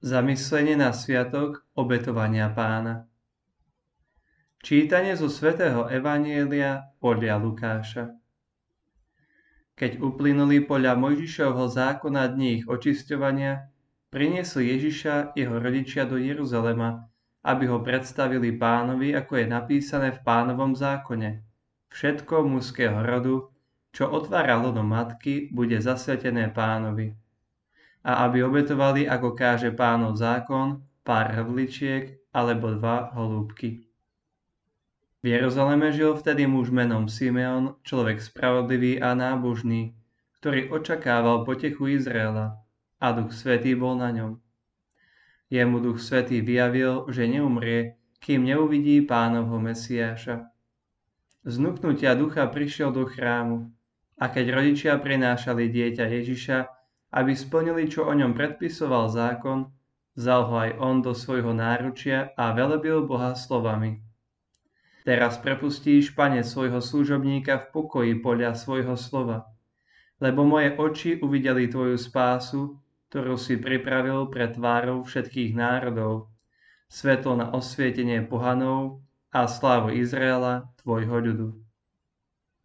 Zamyslenie na sviatok obetovania pána. Čítanie zo svätého Evanielia podľa Lukáša. Keď uplynuli podľa Mojžišovho zákona dní ich očisťovania, priniesli Ježiša jeho rodičia do Jeruzalema, aby ho predstavili pánovi, ako je napísané v pánovom zákone. Všetko mužského rodu, čo otvára lono matky, bude zasvetené pánovi a aby obetovali, ako káže pánov zákon, pár hrdličiek alebo dva holúbky. V Jeruzaleme žil vtedy muž menom Simeon, človek spravodlivý a nábožný, ktorý očakával potechu Izraela a duch svetý bol na ňom. Jemu duch svetý vyjavil, že neumrie, kým neuvidí pánovho Mesiáša. Znuknutia ducha prišiel do chrámu a keď rodičia prinášali dieťa Ježiša, aby splnili, čo o ňom predpisoval zákon, vzal ho aj on do svojho náručia a velebil Boha slovami. Teraz prepustíš, pane, svojho služobníka v pokoji podľa svojho slova, lebo moje oči uvideli tvoju spásu, ktorú si pripravil pre tvárov všetkých národov, svetlo na osvietenie pohanov a slávu Izraela, tvojho ľudu.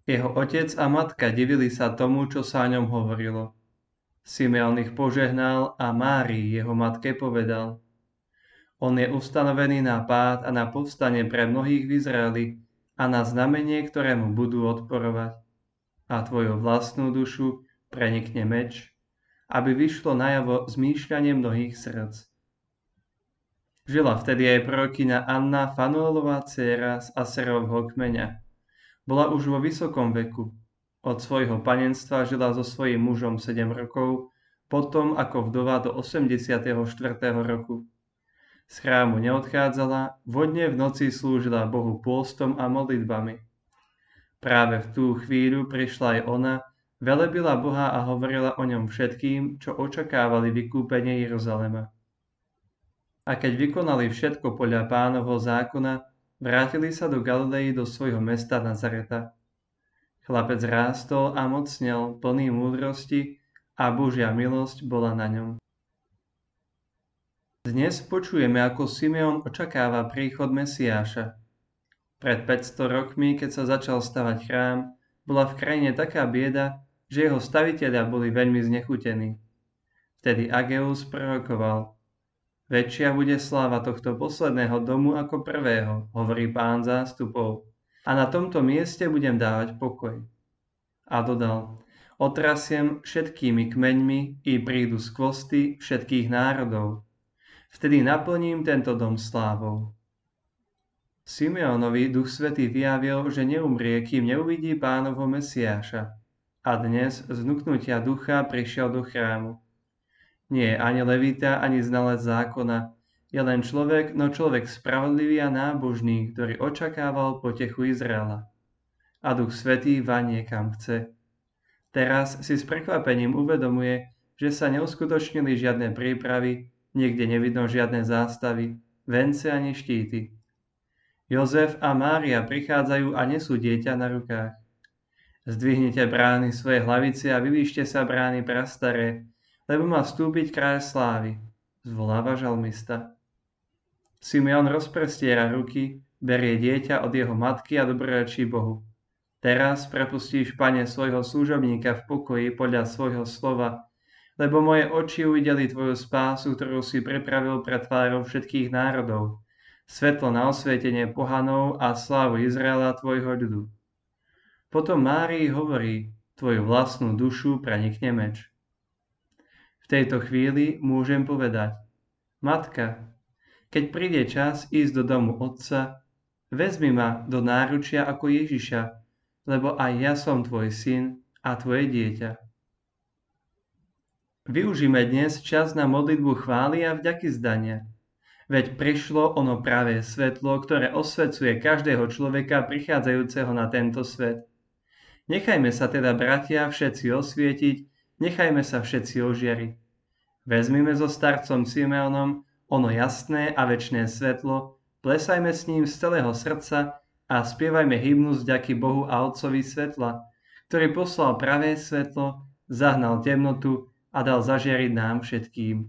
Jeho otec a matka divili sa tomu, čo sa o ňom hovorilo. Simeon ich požehnal a Márii, jeho matke, povedal On je ustanovený na pád a na povstanie pre mnohých v Izraeli a na znamenie, ktorému budú odporovať. A tvoju vlastnú dušu prenikne meč, aby vyšlo najavo zmýšľanie mnohých srdc. Žila vtedy aj prorokyňa Anna Fanuelová dcéra z Aserovho kmeňa. Bola už vo vysokom veku, od svojho panenstva žila so svojím mužom 7 rokov, potom ako vdova do 84. roku. Z chrámu neodchádzala, vodne v noci slúžila Bohu pôstom a modlitbami. Práve v tú chvíľu prišla aj ona, velebila Boha a hovorila o ňom všetkým, čo očakávali vykúpenie Jeruzalema. A keď vykonali všetko podľa pánovho zákona, vrátili sa do Galilei do svojho mesta Nazareta. Chlapec rástol a mocnel, plný múdrosti a Božia milosť bola na ňom. Dnes počujeme, ako Simeon očakáva príchod Mesiáša. Pred 500 rokmi, keď sa začal stavať chrám, bola v krajine taká bieda, že jeho staviteľia boli veľmi znechutení. Vtedy Ageus prorokoval. Väčšia bude sláva tohto posledného domu ako prvého, hovorí pán zástupov a na tomto mieste budem dávať pokoj. A dodal, otrasiem všetkými kmeňmi i prídu skvosty všetkých národov. Vtedy naplním tento dom slávou. Simeonovi duch svetý vyjavil, že neumrie, kým neuvidí pánovho Mesiáša. A dnes z ducha prišiel do chrámu. Nie ani levita, ani znalec zákona, je len človek, no človek spravodlivý a nábožný, ktorý očakával potechu Izraela. A Duch Svetý vanie kam chce. Teraz si s prekvapením uvedomuje, že sa neuskutočnili žiadne prípravy, niekde nevidno žiadne zástavy, vence ani štíty. Jozef a Mária prichádzajú a nesú dieťa na rukách. Zdvihnite brány svoje hlavice a vyvýšte sa brány prastaré, lebo má vstúpiť kráľ slávy, zvoláva žalmista. Simeon rozprestiera ruky, berie dieťa od jeho matky a dobrorečí Bohu. Teraz prepustíš, pane, svojho služobníka v pokoji podľa svojho slova, lebo moje oči uvideli tvoju spásu, ktorú si pripravil pred tvárou všetkých národov, svetlo na osvietenie pohanov a slávu Izraela tvojho ľudu. Potom Márii hovorí, tvoju vlastnú dušu prenikne meč. V tejto chvíli môžem povedať, Matka, keď príde čas ísť do domu otca, vezmi ma do náručia ako Ježiša, lebo aj ja som tvoj syn a tvoje dieťa. Využíme dnes čas na modlitbu chvály a vďaky zdania. Veď prišlo ono práve svetlo, ktoré osvecuje každého človeka prichádzajúceho na tento svet. Nechajme sa teda, bratia, všetci osvietiť, nechajme sa všetci ožiariť. Vezmime so starcom Simeonom ono jasné a väčšné svetlo, plesajme s ním z celého srdca a spievajme hymnu vďaky Bohu a Otcovi svetla, ktorý poslal pravé svetlo, zahnal temnotu a dal zažiariť nám všetkým.